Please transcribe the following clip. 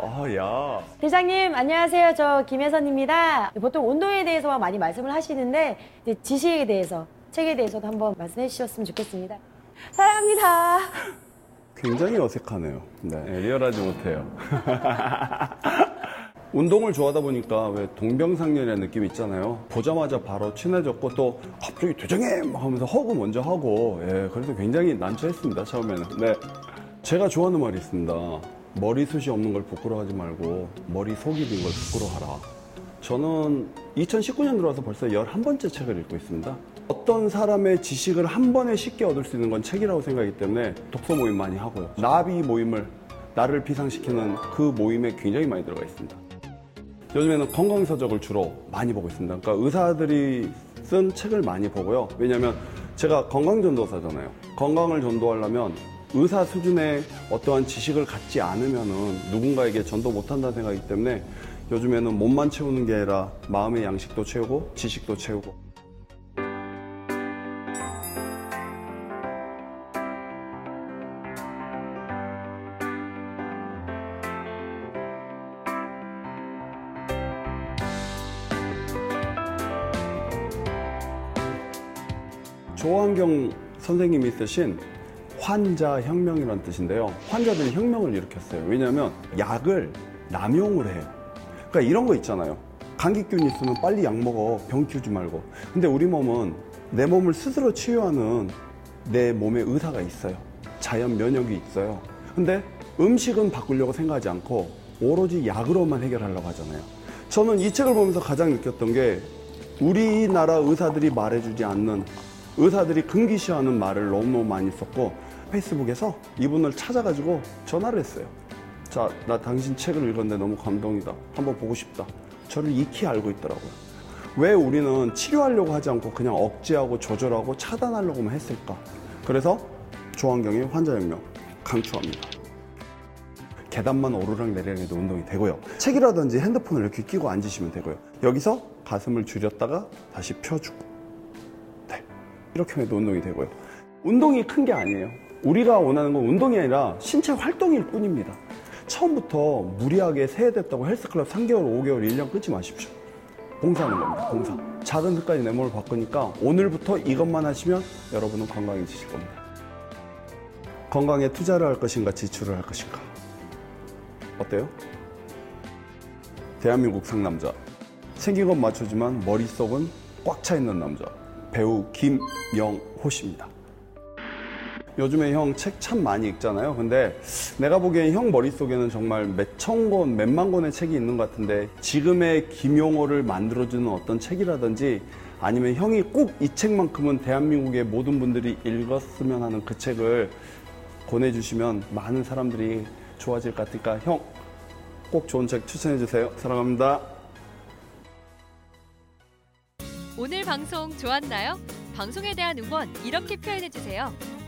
아야 대장님 안녕하세요. 저 김혜선입니다. 보통 운동에 대해서 많이 말씀을 하시는데 이제 지식에 대해서 책에 대해서도 한번 말씀해 주셨으면 좋겠습니다. 사랑합니다. 굉장히 어색하네요 네 리얼하지 못해요 운동을 좋아하다 보니까 왜 동병상련의 느낌 있잖아요 보자마자 바로 친해졌고 또 갑자기 대장님 막 하면서 허그 먼저 하고 예 그래서 굉장히 난처했습니다 처음에는 네 제가 좋아하는 말이 있습니다 머리숱이 없는 걸 부끄러워하지 말고 머리속이 빈 걸 부끄러워하라 저는 2019년 들어와서 벌써 11번째 책을 읽고 있습니다. 어떤 사람의 지식을 한 번에 쉽게 얻을 수 있는 건 책이라고 생각하기 때문에 독서 모임 많이 하고요. 나비 모임을 나를 비상시키는 그 모임에 굉장히 많이 들어가 있습니다. 요즘에는 건강서적을 주로 많이 보고 있습니다. 그러니까 의사들이 쓴 책을 많이 보고요. 왜냐하면 제가 건강전도사잖아요. 건강을 전도하려면 의사 수준의 어떠한 지식을 갖지 않으면은 누군가에게 전도 못한다는 생각이기 때문에 요즘에는 몸만 채우는 게 아니라 마음의 양식도 채우고 지식도 채우고. 조한경 선생님이 쓰신 환자 혁명이라는 뜻인데요. 환자들이 혁명을 일으켰어요. 왜냐하면 약을 남용을 해요. 그러니까 이런 거 있잖아요. 감기균 있으면 빨리 약 먹어. 병 키우지 말고. 근데 우리 몸은 내 몸을 스스로 치유하는 내 몸에 의사가 있어요. 자연 면역이 있어요. 근데 음식은 바꾸려고 생각하지 않고 오로지 약으로만 해결하려고 하잖아요. 저는 이 책을 보면서 가장 느꼈던 게 우리나라 의사들이 말해주지 않는 의사들이 금기시하는 말을 너무너무 많이 썼고 페이스북에서 이분을 찾아가지고 전화를 했어요. 자, 나 당신 책을 읽었는데 너무 감동이다. 한번 보고 싶다. 저를 익히 알고 있더라고요. 왜 우리는 치료하려고 하지 않고 그냥 억제하고 조절하고 차단하려고만 했을까? 그래서 조한경의 환자혁명 강추합니다. 계단만 오르락 내리락 해도 운동이 되고요. 책이라든지 핸드폰을 이렇게 끼고 앉으시면 되고요. 여기서 가슴을 줄였다가 다시 펴주고. 네. 이렇게 해도 운동이 되고요. 운동이 큰 게 아니에요. 우리가 원하는 건 운동이 아니라 신체 활동일 뿐입니다. 처음부터 무리하게 세해됐다고 헬스클럽 3개월, 5개월, 1년 끊지 마십시오. 봉사하는 겁니다. 봉사. 작은 습관이 내 몸을 바꾸니까 오늘부터 이것만 하시면 여러분은 건강해지실 겁니다. 건강에 투자를 할 것인가 지출을 할 것인가. 어때요? 대한민국 상남자. 생긴 건 마초지만 머릿속은 꽉 차 있는 남자. 배우 김영호 씨입니다. 요즘에 형 책 참 많이 읽잖아요. 근데 내가 보기엔 형 머릿속에는 정말 몇천 권, 몇만 권의 책이 있는 것 같은데 지금의 김용호를 만들어주는 어떤 책이라든지 아니면 형이 꼭 이 책만큼은 대한민국의 모든 분들이 읽었으면 하는 그 책을 권해주시면 많은 사람들이 좋아질 것 같으니까 형 꼭 좋은 책 추천해주세요. 사랑합니다. 오늘 방송 좋았나요? 방송에 대한 응원 이렇게 표현해 주세요.